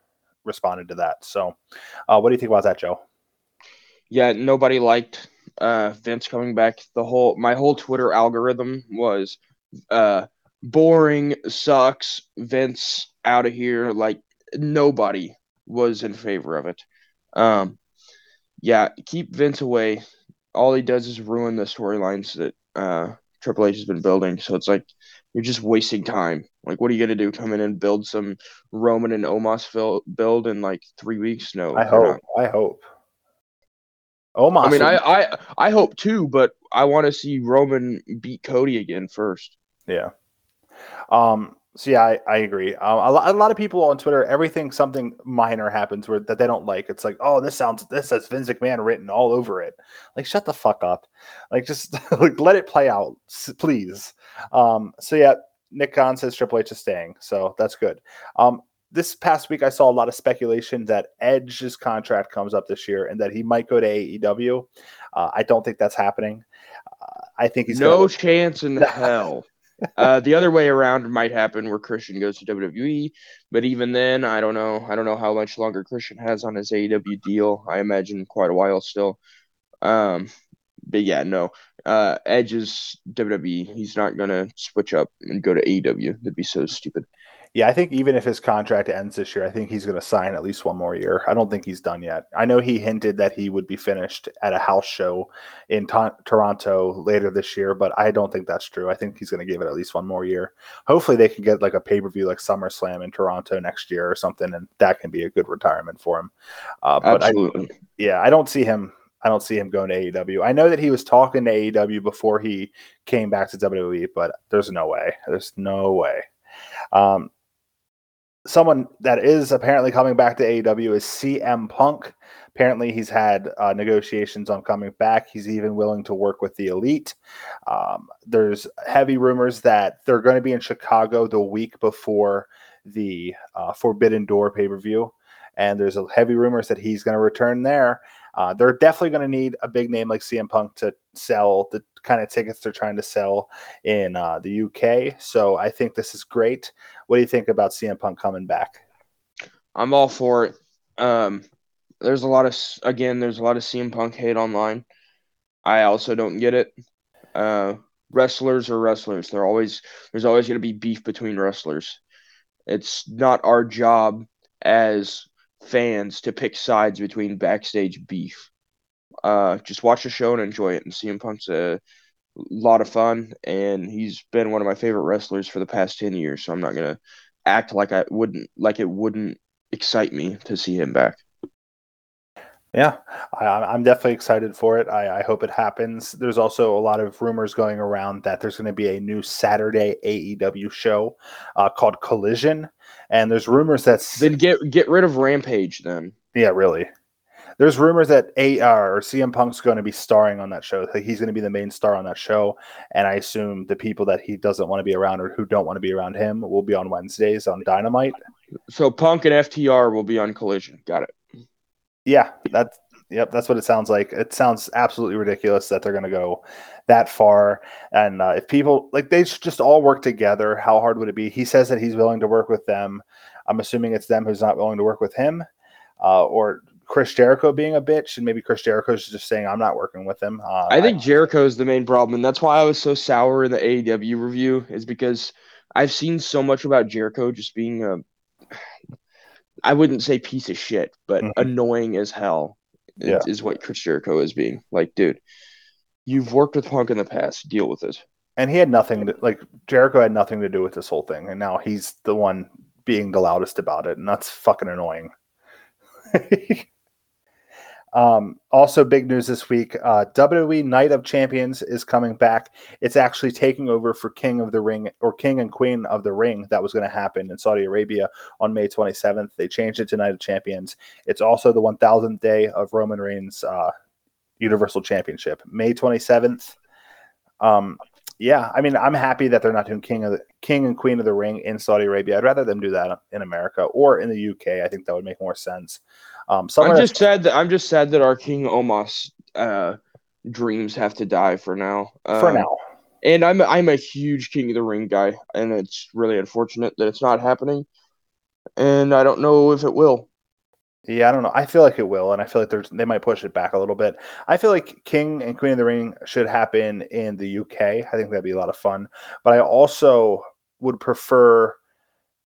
responded to that. So, uh, what do you think about that, Joe? Yeah, nobody liked uh, Vince coming back. The whole my whole Twitter algorithm was uh, boring, sucks, Vince out of here. Like nobody was in favor of it. Um, yeah, keep Vince away. All he does is ruin the storylines that uh, Triple H has been building. So it's like you're just wasting time. Like, what are you gonna do? Come in and build some Roman and Omos build in like three weeks? No, I hope. not. I hope. Omos. I mean, I, I I hope too, but I want to see Roman beat Cody again first. Yeah. Um. So yeah, I, I agree. Um, a, lot, a lot of people on Twitter, everything something minor happens where that they don't like. It's like, oh, this sounds this says Vince McMahon written all over it. Like, shut the fuck up. Like, just [laughs] like let it play out, please. Um. So yeah, Nick Khan says Triple H is staying, so that's good. Um. This past week, I saw a lot of speculation that Edge's contract comes up this year and that he might go to AEW. Uh, I don't think that's happening. Uh, I think he's no gonna- chance in [laughs] hell. Uh, the other way around might happen where Christian goes to WWE, but even then, I don't know. I don't know how much longer Christian has on his AEW deal. I imagine quite a while still. Um, but yeah, no. Uh, Edge is WWE. He's not gonna switch up and go to AEW. That'd be so stupid. Yeah, I think even if his contract ends this year, I think he's going to sign at least one more year. I don't think he's done yet. I know he hinted that he would be finished at a house show in to- Toronto later this year, but I don't think that's true. I think he's going to give it at least one more year. Hopefully, they can get like a pay per view like SummerSlam in Toronto next year or something, and that can be a good retirement for him. Uh, but I, Absolutely. yeah, I don't see him. I don't see him going to AEW. I know that he was talking to AEW before he came back to WWE, but there's no way. There's no way. Um, someone that is apparently coming back to AEW is CM Punk. Apparently, he's had uh, negotiations on coming back. He's even willing to work with the elite. Um, there's heavy rumors that they're going to be in Chicago the week before the uh, Forbidden Door pay per view, and there's a heavy rumors that he's going to return there. Uh, they're definitely going to need a big name like CM Punk to sell the kind of tickets they're trying to sell in uh, the UK. So I think this is great. What do you think about CM Punk coming back? I'm all for it. Um, there's a lot of again, there's a lot of CM Punk hate online. I also don't get it. Uh, wrestlers are wrestlers. They're always there's always going to be beef between wrestlers. It's not our job as fans to pick sides between backstage beef. Uh, just watch the show and enjoy it. And CM Punk's a lot of fun, and he's been one of my favorite wrestlers for the past ten years. So I'm not gonna act like I wouldn't like it wouldn't excite me to see him back. Yeah, I, am definitely excited for it. I, I, hope it happens. There's also a lot of rumors going around that there's going to be a new Saturday AEW show uh, called Collision, and there's rumors that then get get rid of Rampage. Then yeah, really. There's rumors that AR uh, or CM Punk's going to be starring on that show. He's going to be the main star on that show, and I assume the people that he doesn't want to be around or who don't want to be around him will be on Wednesdays on Dynamite. So Punk and FTR will be on Collision. Got it. Yeah, that's yep, that's what it sounds like. It sounds absolutely ridiculous that they're going to go that far. And uh, if people like they just all work together, how hard would it be? He says that he's willing to work with them. I'm assuming it's them who's not willing to work with him, uh, or Chris Jericho being a bitch, and maybe Chris Jericho's just saying I'm not working with him. Uh, I think Jericho is the main problem, and that's why I was so sour in the AEW review, is because I've seen so much about Jericho just being a I wouldn't say piece of shit, but mm-hmm. annoying as hell yeah. is, what Chris Jericho is being. Like, dude, you've worked with Punk in the past. Deal with it. And he had nothing to like Jericho had nothing to do with this whole thing, and now he's the one being the loudest about it, and that's fucking annoying. [laughs] Um, also, big news this week: uh, WWE Night of Champions is coming back. It's actually taking over for King of the Ring or King and Queen of the Ring that was going to happen in Saudi Arabia on May 27th. They changed it to Night of Champions. It's also the 1,000th day of Roman Reigns' uh, Universal Championship, May 27th. Um, yeah, I mean, I'm happy that they're not doing King of the King and Queen of the Ring in Saudi Arabia. I'd rather them do that in America or in the UK. I think that would make more sense. Um, I'm just sad that I'm just sad that our King Omos uh, dreams have to die for now. Um, for now. And I'm I'm a huge King of the Ring guy, and it's really unfortunate that it's not happening. And I don't know if it will. Yeah, I don't know. I feel like it will, and I feel like there's they might push it back a little bit. I feel like King and Queen of the Ring should happen in the UK. I think that'd be a lot of fun. But I also would prefer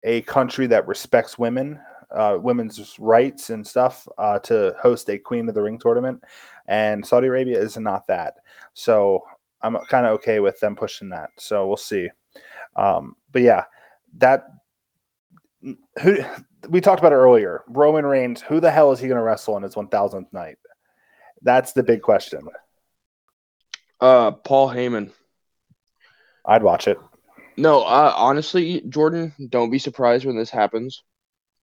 a country that respects women uh, women's rights and stuff uh, to host a Queen of the Ring tournament, and Saudi Arabia is not that. So I'm kind of okay with them pushing that. So we'll see. Um, but yeah, that who we talked about it earlier. Roman Reigns. Who the hell is he going to wrestle on his 1,000th night? That's the big question. Uh, Paul Heyman. I'd watch it. No, uh, honestly, Jordan, don't be surprised when this happens.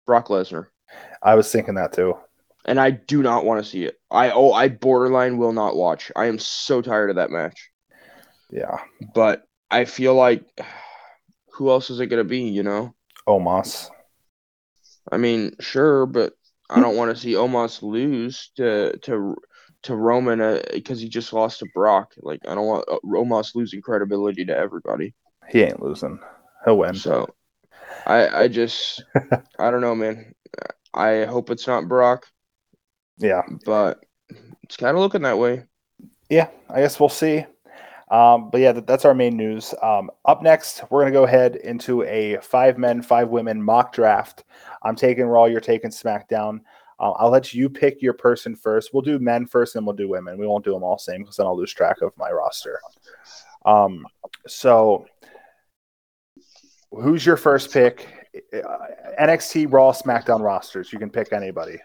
Brock Lesnar. I was thinking that too. And I do not want to see it. I oh I borderline will not watch. I am so tired of that match. Yeah. But I feel like [sighs] who else is it gonna be, you know? Omos. I mean, sure, but I don't want to see Omos lose to to to Roman because uh, he just lost to Brock. Like I don't want uh, Omos losing credibility to everybody. He ain't losing. He'll win. So I I just I don't know, man. I hope it's not Brock. Yeah, but it's kind of looking that way. Yeah, I guess we'll see. Um, but yeah, that, that's our main news. Um, up next, we're gonna go ahead into a five men, five women mock draft. I'm taking Raw. You're taking SmackDown. Uh, I'll let you pick your person first. We'll do men first, and we'll do women. We won't do them all same because then I'll lose track of my roster. Um, so who's your first pick? Uh, NXT, Raw, SmackDown rosters. You can pick anybody.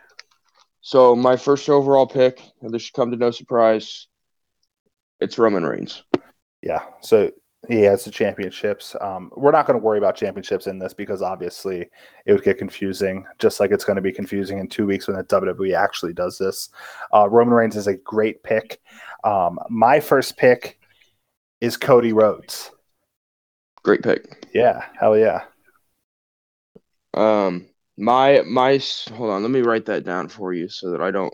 So my first overall pick, and this should come to no surprise, it's Roman Reigns. Yeah. So He has the championships. Um, we're not going to worry about championships in this because obviously it would get confusing, just like it's going to be confusing in two weeks when the WWE actually does this. Uh, Roman Reigns is a great pick. Um, my first pick is Cody Rhodes. Great pick. Yeah, hell yeah. Um, my my hold on, let me write that down for you so that I don't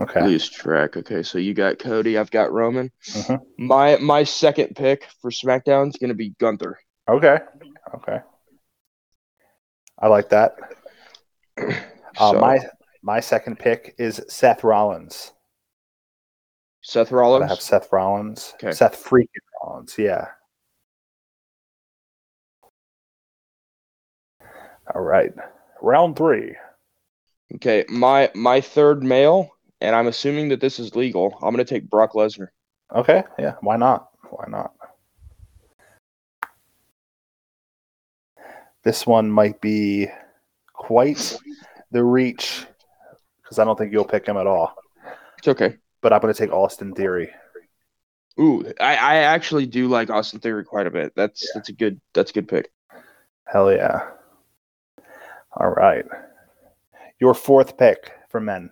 Okay. lose track. Okay, so you got Cody, I've got Roman. Mhm. My my second pick for SmackDown is gonna be Gunther. Okay. Okay. I like that. [clears throat] Uh, So, my my second pick is Seth Rollins. Seth Rollins. I have Seth Rollins. Okay. Seth freaking Rollins. Yeah. All right. Round three. Okay, my my third male, and I'm assuming that this is legal. I'm gonna take Brock Lesnar. Okay. Yeah. Why not? Why not? This one might be quite the reach because I don't think you'll pick him at all. It's okay. But I'm going to take Austin Theory. Ooh, I, I actually do like Austin Theory quite a bit. That's Yeah. that's a good that's a good pick. Hell yeah. All right. Your fourth pick for men.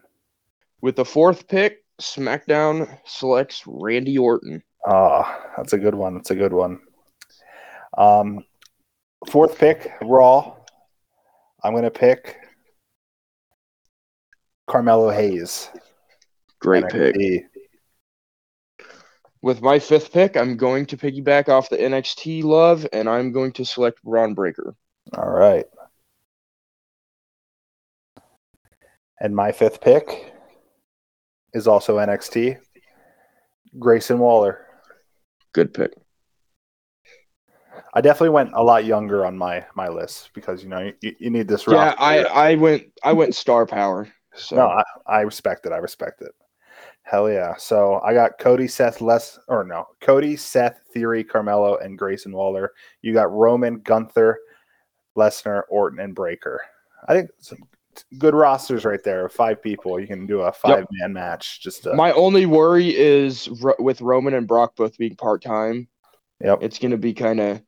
With the fourth pick, SmackDown selects Randy Orton. Ah, that's a good one. That's a good one. Um, fourth pick, Raw. I'm going to pick Carmelo Hayes. Great pick. With my fifth pick, I'm going to piggyback off the NXT love, and I'm going to select Bron Breakker. All right. And my fifth pick is also NXT. Grayson Waller. Good pick. I definitely went a lot younger on my my list because you know you, you need this. Yeah, roster. I, I went I went star power. So no, I, I respect it. I respect it. Hell yeah! So I got Cody, Seth, Les, or no, Cody, Seth, Theory, Carmelo, and Grayson Waller. You got Roman, Gunther, Lesnar, Orton, and Breakker. I think some good rosters right there. Five people. You can do a five man match. Just to, my only worry is Ro- with Roman and Brock both being part time. Yep. It's gonna be kind of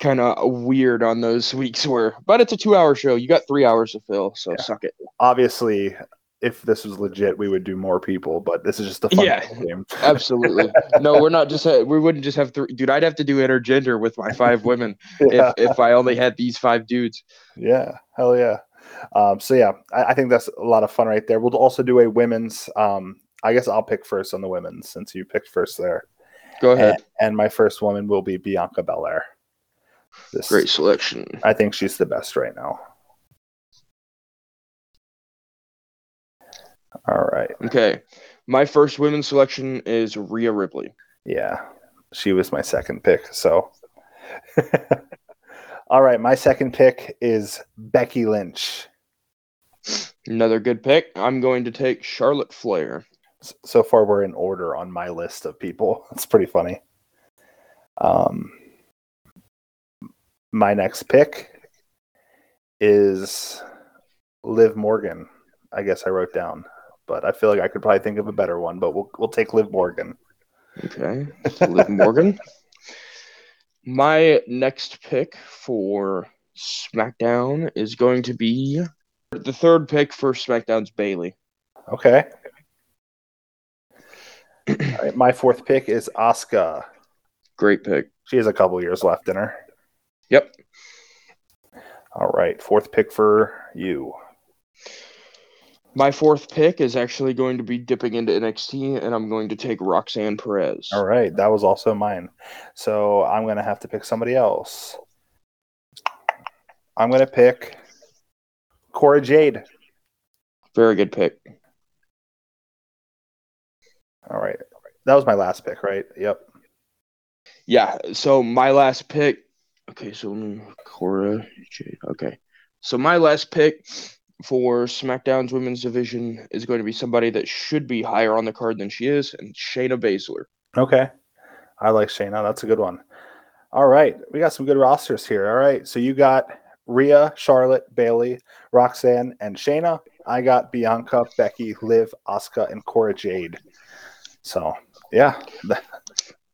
kind of weird on those [laughs] weeks where, but it's a two hour show. You got three hours to fill, so Yeah. suck it. obviously, if this was legit, we would do more people. But this is just a fun Yeah. [laughs] game. Absolutely. no, we're not just ha- we wouldn't just have three. Dude, I'd have to do intergender with my five women [laughs] Yeah. if if I only had these five dudes. Yeah, hell yeah. Um, so yeah, I, I think that's a lot of fun right there. We'll also do a women's. Um, I guess I'll pick first on the women's since you picked first there. Go ahead. And, and my first woman will be Bianca Belair. This, Great selection. I think she's the best right now. All right. Okay. My first women's selection is Rhea Ripley. Yeah, she was my second pick. So, [laughs] all right, my second pick is Becky Lynch. Another good pick. I'm going to take Charlotte Flair. So far we're in order on my list of people. [laughs] It's pretty funny. Um, my next pick is Liv Morgan. I guess I wrote down, but I feel like I could probably think of a better one. But we'll we'll take Liv Morgan. Okay. Liv Morgan. [laughs] My next pick for SmackDown is going to be the third pick for SmackDown's Bayley. Okay. Right, my fourth pick is Asuka. Great pick. She has a couple years left in her. Yep. All right, fourth pick for you. My fourth pick is actually going to be dipping into NXT, and I'm going to take Roxanne Perez. All right, that was also mine. So I'm gonna have to pick somebody else. I'm gonna pick Cora Jade. Very good pick. All right, that was my last pick, right? Yep. Yeah. So my last pick. Okay. So Cora Jade. Okay. So my last pick for SmackDown's women's division is going to be somebody that should be higher on the card than she is, and Shayna Baszler. Okay, I like Shayna. That's a good one. All right, we got some good rosters here. All right, so you got Rhea, Charlotte, Bayley, Roxanne, and Shayna. I got Bianca, Becky, Liv, Asuka, and Cora Jade. So yeah, [laughs]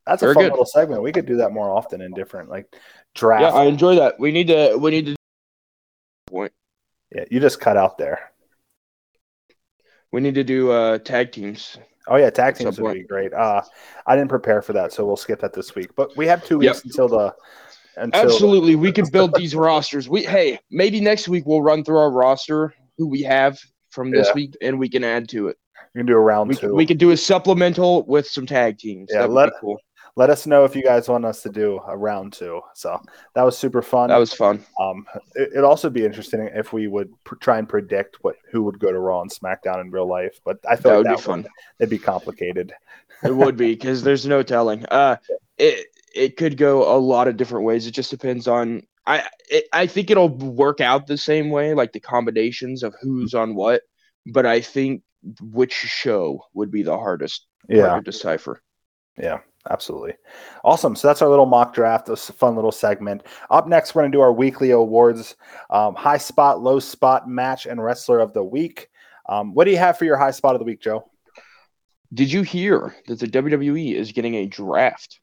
That's a Very fun good. little segment. We could do that more often in different like draft. Yeah, I enjoy that. We need to. We need to. Point. Yeah, you just cut out there. We need to do uh tag teams. Oh yeah, tag teams would point. be great. Uh, I didn't prepare for that, so we'll skip that this week. But we have two Yep. weeks until the until Absolutely, we can build [laughs] these rosters. We hey, maybe next week we'll run through our roster, who we have from this Yeah. week, and we can add to it. we can do a round We two. can, we can do a supplemental with some tag teams. Yeah, that would let- be cool. Let us know if you guys want us to do a round two. So that was super fun. That was fun. Um, it, it'd also be interesting if we would pr- try and predict what who would go to Raw and SmackDown in real life. But I thought That feel would like be that fun. it'd be complicated. It would be because there's no telling. Uh, it it could go a lot of different ways. It just depends on. I it, I think it'll work out the same way, like the combinations of who's on what. But I think which show would be the hardest Yeah, to decipher. Absolutely. Awesome. So that's our little mock draft. A fun little segment. Up next, we're going to do our weekly awards um, high spot, low spot, match, and wrestler of the week. Um, what do you have for your high spot of the week, Joe? Did you hear that the WWE is getting a draft?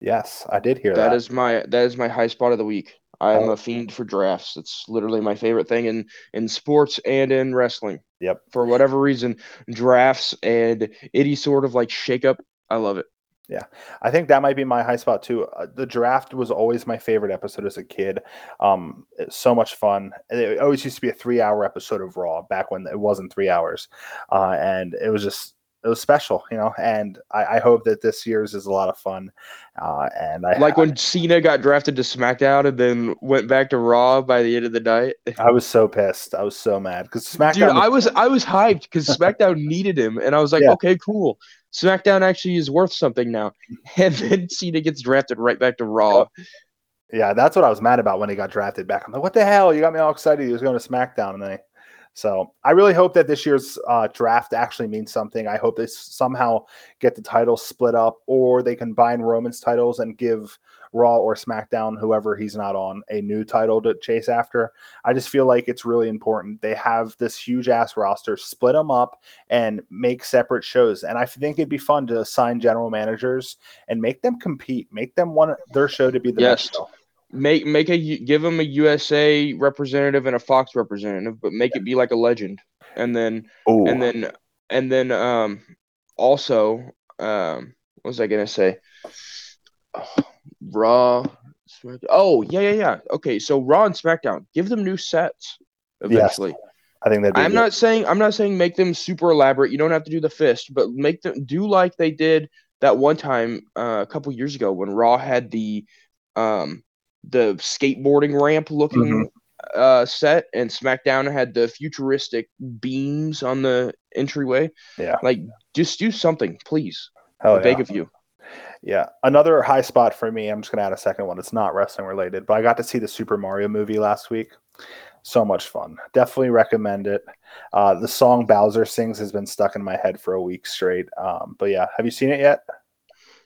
Yes, I did hear that. That is my that is my high spot of the week. I am Oh. a fiend for drafts. It's literally my favorite thing in in sports and in wrestling. Yep. For whatever reason, drafts and any sort of like shakeup, I love it. I think that might be my high spot too. Uh, the draft was always my favorite episode as a kid. Um, it's so much fun. It always used to be a three-hour episode of Raw back when it wasn't three hours, uh, and it was just it was special, you know. And I, I hope that this year's is a lot of fun. Uh, and I Like when Cena got drafted to SmackDown and then went back to Raw by the end of the night. [laughs] I was so pissed. I was so mad because SmackDown. Dude, was- I was I was hyped because SmackDown needed him, and I was like, Yeah. okay, cool. SmackDown actually is worth something now. [laughs] And then Cena gets drafted right back to Raw. Yeah, that's what I was mad about when he got drafted back. I'm like, what the hell? You got me all excited. He was going to SmackDown, and then. So I really hope that this year's uh, draft actually means something. I hope they somehow get the titles split up, or they combine Roman's titles and give Raw or SmackDown, whoever he's not on, a new title to chase after. I just feel like it's really important. They have this huge ass roster, split them up, and make separate shows. And I think it'd be fun to assign general managers and make them compete, make them want their show to be the Yes. best show. Make make a give them a USA representative and a Fox representative, but make it be like a legend. And then Ooh. and then and then um also um what was I gonna say? Raw. Smack- Oh yeah yeah yeah. Okay, so Raw and SmackDown, give them new sets eventually. I think that'd be I'm good. not saying I'm not saying make them super elaborate. You don't have to do the fist, but make them do like they did that one time uh, a couple years ago when Raw had the um the skateboarding ramp looking Mm-hmm. uh set and SmackDown had the futuristic beams on the entryway. Yeah. Like just do something, please. Hell I beg of you. Yeah. Another high spot for me. I'm just gonna add a second one. It's not wrestling related, but I got to see the Super Mario movie last week. So much fun. Definitely recommend it. Uh, the song Bowser sings has been stuck in my head for a week straight. Um, but yeah, have you seen it yet?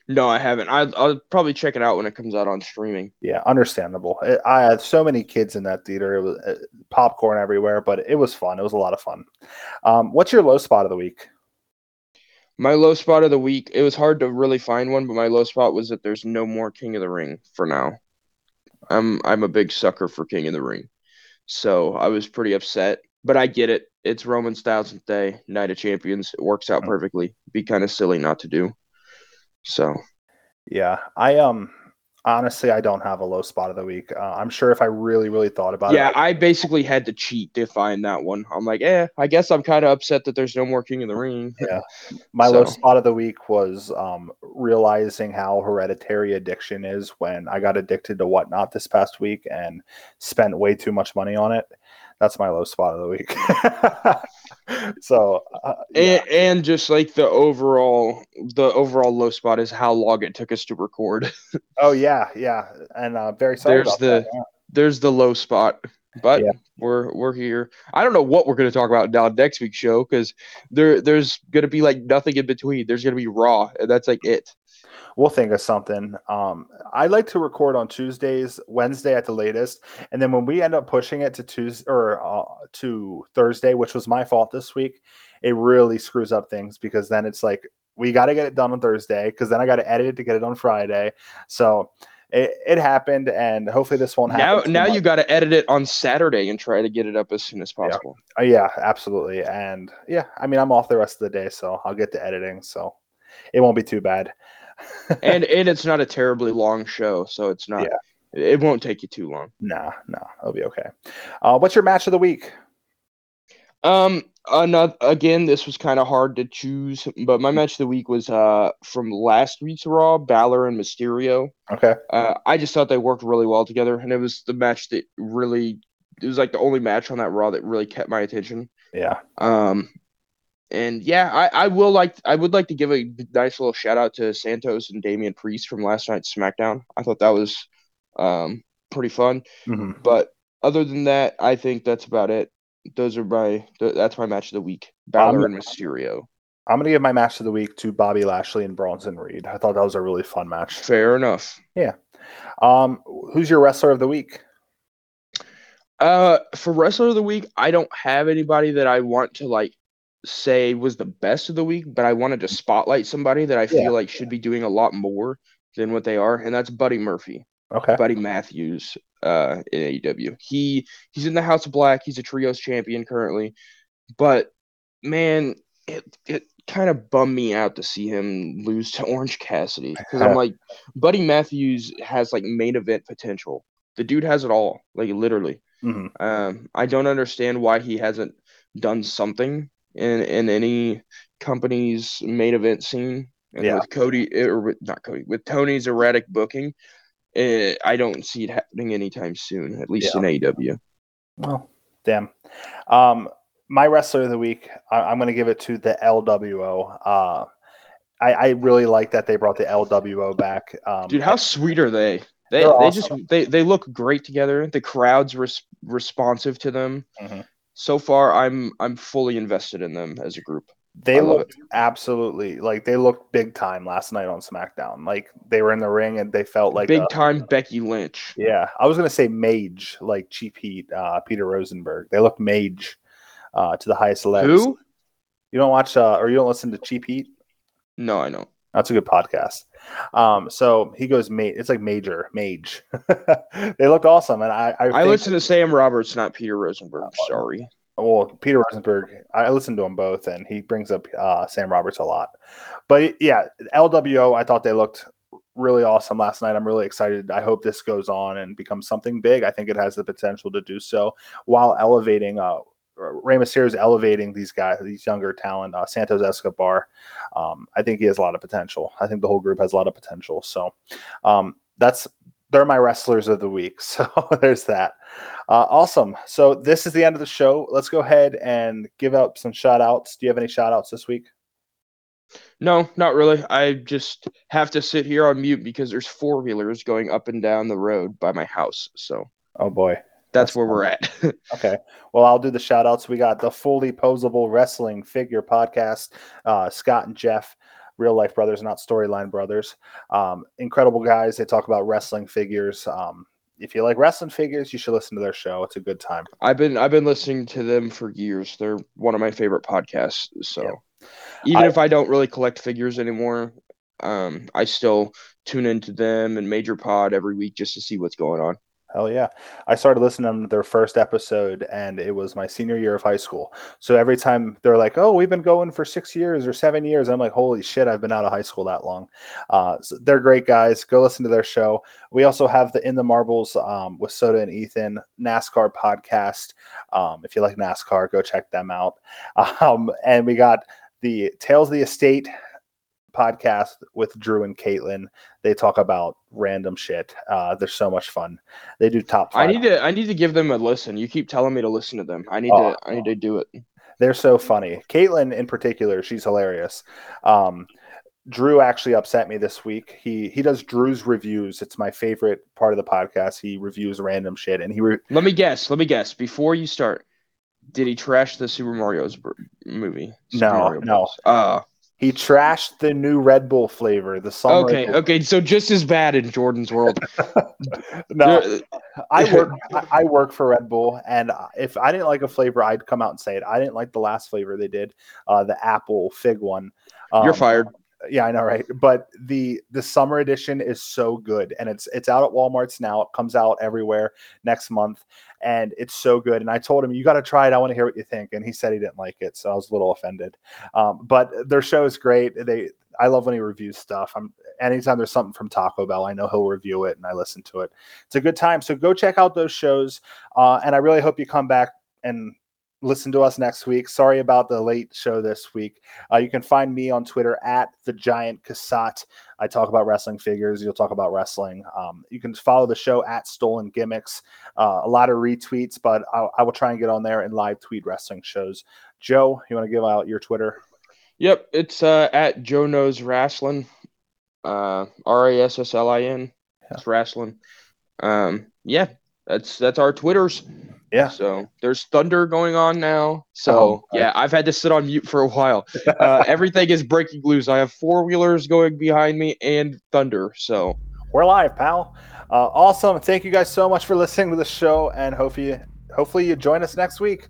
No, I haven't. I, I'll probably check it out when it comes out on streaming. Yeah, understandable. It, I had so many kids in that theater. It was uh, popcorn everywhere, but it was fun. It was a lot of fun. Um, what's your low spot of the week? My low spot of the week, it was hard to really find one, but my low spot was that there's no more King of the Ring for now. I'm I'm a big sucker for King of the Ring. So I was pretty upset, but I get it. It's Roman's thousandth day, Night of Champions. It works out Mhm. perfectly. Be kind of silly not to do. So Yeah, I um honestly I don't have a low spot of the week. Uh, I'm sure if I really really thought about yeah, it, Yeah, I basically had to cheat to find that one. I'm like, eh, I guess I'm kind of upset that there's no more King of the Ring. [laughs] Yeah. My low spot of the week was um, realizing how hereditary addiction is when I got addicted to whatnot this past week and spent way too much money on it. That's my low spot of the week. [laughs] [laughs] so, uh, yeah. And, and just like the overall, the overall low spot is how long it took us to record. [laughs] oh yeah, yeah, and uh, very sorry There's about the- that. yeah. there's the low spot. But Yeah. we're we're here. I don't know what we're gonna talk about now next week's show because there there's gonna be like nothing in between. There's gonna be raw, and that's like it. We'll think of something. Um, I like to record on Tuesdays, Wednesday at the latest, and then when we end up pushing it to Tuesday or uh, to Thursday, which was my fault this week, it really screws up things because then it's like we got to get it done on Thursday because then I got to edit it to get it on Friday. So it, it happened, and hopefully this won't happen. Now, now much. you got to edit it on Saturday and try to get it up as soon as possible. Uh, yeah, absolutely. And yeah, I mean, I'm off the rest of the day, so I'll get to editing. So it won't be too bad. And and it's not a terribly long show, so it's not. Yeah. It won't take you too long. nah, nah, it'll be okay. Uh, what's your match of the week? Um, another again, this was kind of hard to choose, but my match of the week was uh from last week's Raw, Balor and Mysterio. Okay. Uh, I just thought they worked really well together, and it was the match that really it was like the only match on that Raw that really kept my attention. Yeah. Um, and yeah, I, I will like I would like to give a nice little shout out to Santos and Damian Priest from last night's SmackDown. I thought that was um pretty fun. hmm But other than that, I think that's about it. Those are my th- that's my match of the week. Balor and Mysterio. I'm gonna give my match of the week to Bobby Lashley and Bronson Reed. I thought that was a really fun match. Fair enough. Yeah. Um, who's your wrestler of the week? Uh, for wrestler of the week, I don't have anybody that I want to like say was the best of the week, but I wanted to spotlight somebody that I feel Yeah. like should be doing a lot more than what they are, and that's Buddy Murphy. Okay. Buddy Matthews uh, in AEW. He he's in the House of Black. He's a trios champion currently, but man, it it kind of bummed me out to see him lose to Orange Cassidy because I'm [laughs] like, Buddy Matthews has like main event potential. The dude has it all, like literally. hmm Um, I don't understand why he hasn't done something in in any company's main event scene. And Yeah. with Cody or with, not Cody, with Tony's erratic booking, eh, I don't see it happening anytime soon, at least in E AEW. Well, damn. Um, my wrestler of the week, I, I'm gonna give it to the LWO. Uh, I, I really like that they brought the LWO back. Um, Dude, how sweet are they? They They're awesome. just they they look great together. The crowd's res- responsive to them. Mhm. So far, I'm I'm fully invested in them as a group. They looked absolutely like they looked big time last night on SmackDown. Like they were in the ring and they felt like Big a- time Becky Lynch. Yeah, I was gonna say mage, like Cheap Heat, uh, Peter Rosenberg. They look mage uh, to the highest legs. Who? You don't watch uh, or you don't listen to Cheap Heat? No, I know. That's a good podcast. Um, so he goes mate. It's like major mage. [laughs] they look awesome, and I I, I think- listen to Sam Roberts, not Peter Rosenberg. Sorry. well, Peter Rosenberg, I listen to him both, and he brings up uh, Sam Roberts a lot. But yeah, LWO, I thought they looked really awesome last night. I'm really excited. I hope this goes on and becomes something big. I think it has the potential to do so while elevating. Uh, Rey Mysterio is elevating these guys, these younger talent. Uh, Santos Escobar, um, I think he has a lot of potential. I think the whole group has a lot of potential. So um, that's they're my wrestlers of the week. [laughs] So there's that. Uh, awesome. So this is the end of the show. Let's go ahead and give out some shout outs. Do you have any shout outs this week? No, not really. I just have to sit here on mute because there's four wheelers going up and down the road by my house. So Oh boy. That's That's where we're at. [laughs] Okay. Well, I'll do the shout outs. We got the fully posable wrestling figure podcast, uh, Scott and Jeff, real life brothers, not storyline brothers. Um, incredible guys. They talk about wrestling figures. Um, if you like wrestling figures, you should listen to their show. It's a good time. I've been I've been listening to them for years. They're one of my favorite podcasts. So Yeah. even I- if I don't really collect figures anymore, um, I still tune into them and Major Pod every week just to see what's going on. Hell yeah. I started listening to their first episode and it was my senior year of high school. So every time they're like, oh, we've been going for six years or seven years, I'm like, holy shit, I've been out of high school that long. Uh, so they're great guys. Go listen to their show. We also have the In the Marbles um, with Soda and Ethan NASCAR podcast. Um, if you like NASCAR, go check them out. [laughs] Um, and we got the Tales of the Estate podcast with Drew and Caitlin. They talk about random shit. Uh, they're so much fun. They do top I need to I need to give them a listen. You keep telling me to listen to them. I need Oh. to I need to do it. They're so funny. Caitlin, in particular, she's hilarious. Um, Drew actually upset me this week. He he does Drew's reviews. It's my favorite part of the podcast. He reviews random shit, and he re- Let me guess. Let me guess. Before you start, did he trash the Super Mario's movie? Super No, Mario no. Uh, he trashed the new Red Bull flavor. The summer. okay, okay. So just as bad in Jordan's world. [laughs] no, I work. I- work for Red Bull, and if I didn't like a flavor, I'd come out and say it. I didn't like the last flavor they did, uh, the apple fig one. You're Um, fired. Yeah, I know, right? But the the summer edition is so good, and it's it's out at Walmart's now. It comes out everywhere next month, and it's so good. And I told him, you got to try it. I want to hear what you think. And he said he didn't like it, so I was a little offended. Um, but their show is great. They I love when he reviews stuff. I'm anytime there's something from Taco Bell, I know he'll review it, and I listen to it. It's a good time. So go check out those shows, uh, and I really hope you come back and listen to us next week. Sorry about the late show this week. Uh, you can find me on Twitter at the Giant Cassat. I talk about wrestling figures. You'll talk about wrestling. Um, you can follow the show at Stolen Gimmicks. Uh, a lot of retweets, but I'll, I will try and get on there and live tweet wrestling shows. Joe, you want to give out your Twitter? Yep, it's uh, at Joe Knows Wrestling. Uh, R A S S L I N. It's wrestling. Um, yeah, that's that's our Twitters. Yeah. So there's thunder going on now. So Oh, yeah, I've had to sit on mute for a while. Uh, [laughs] everything is breaking loose. I have four wheelers going behind me and thunder. So We're live, pal. Uh, awesome. Thank you guys so much for listening to the show, and hope you hopefully you join us next week.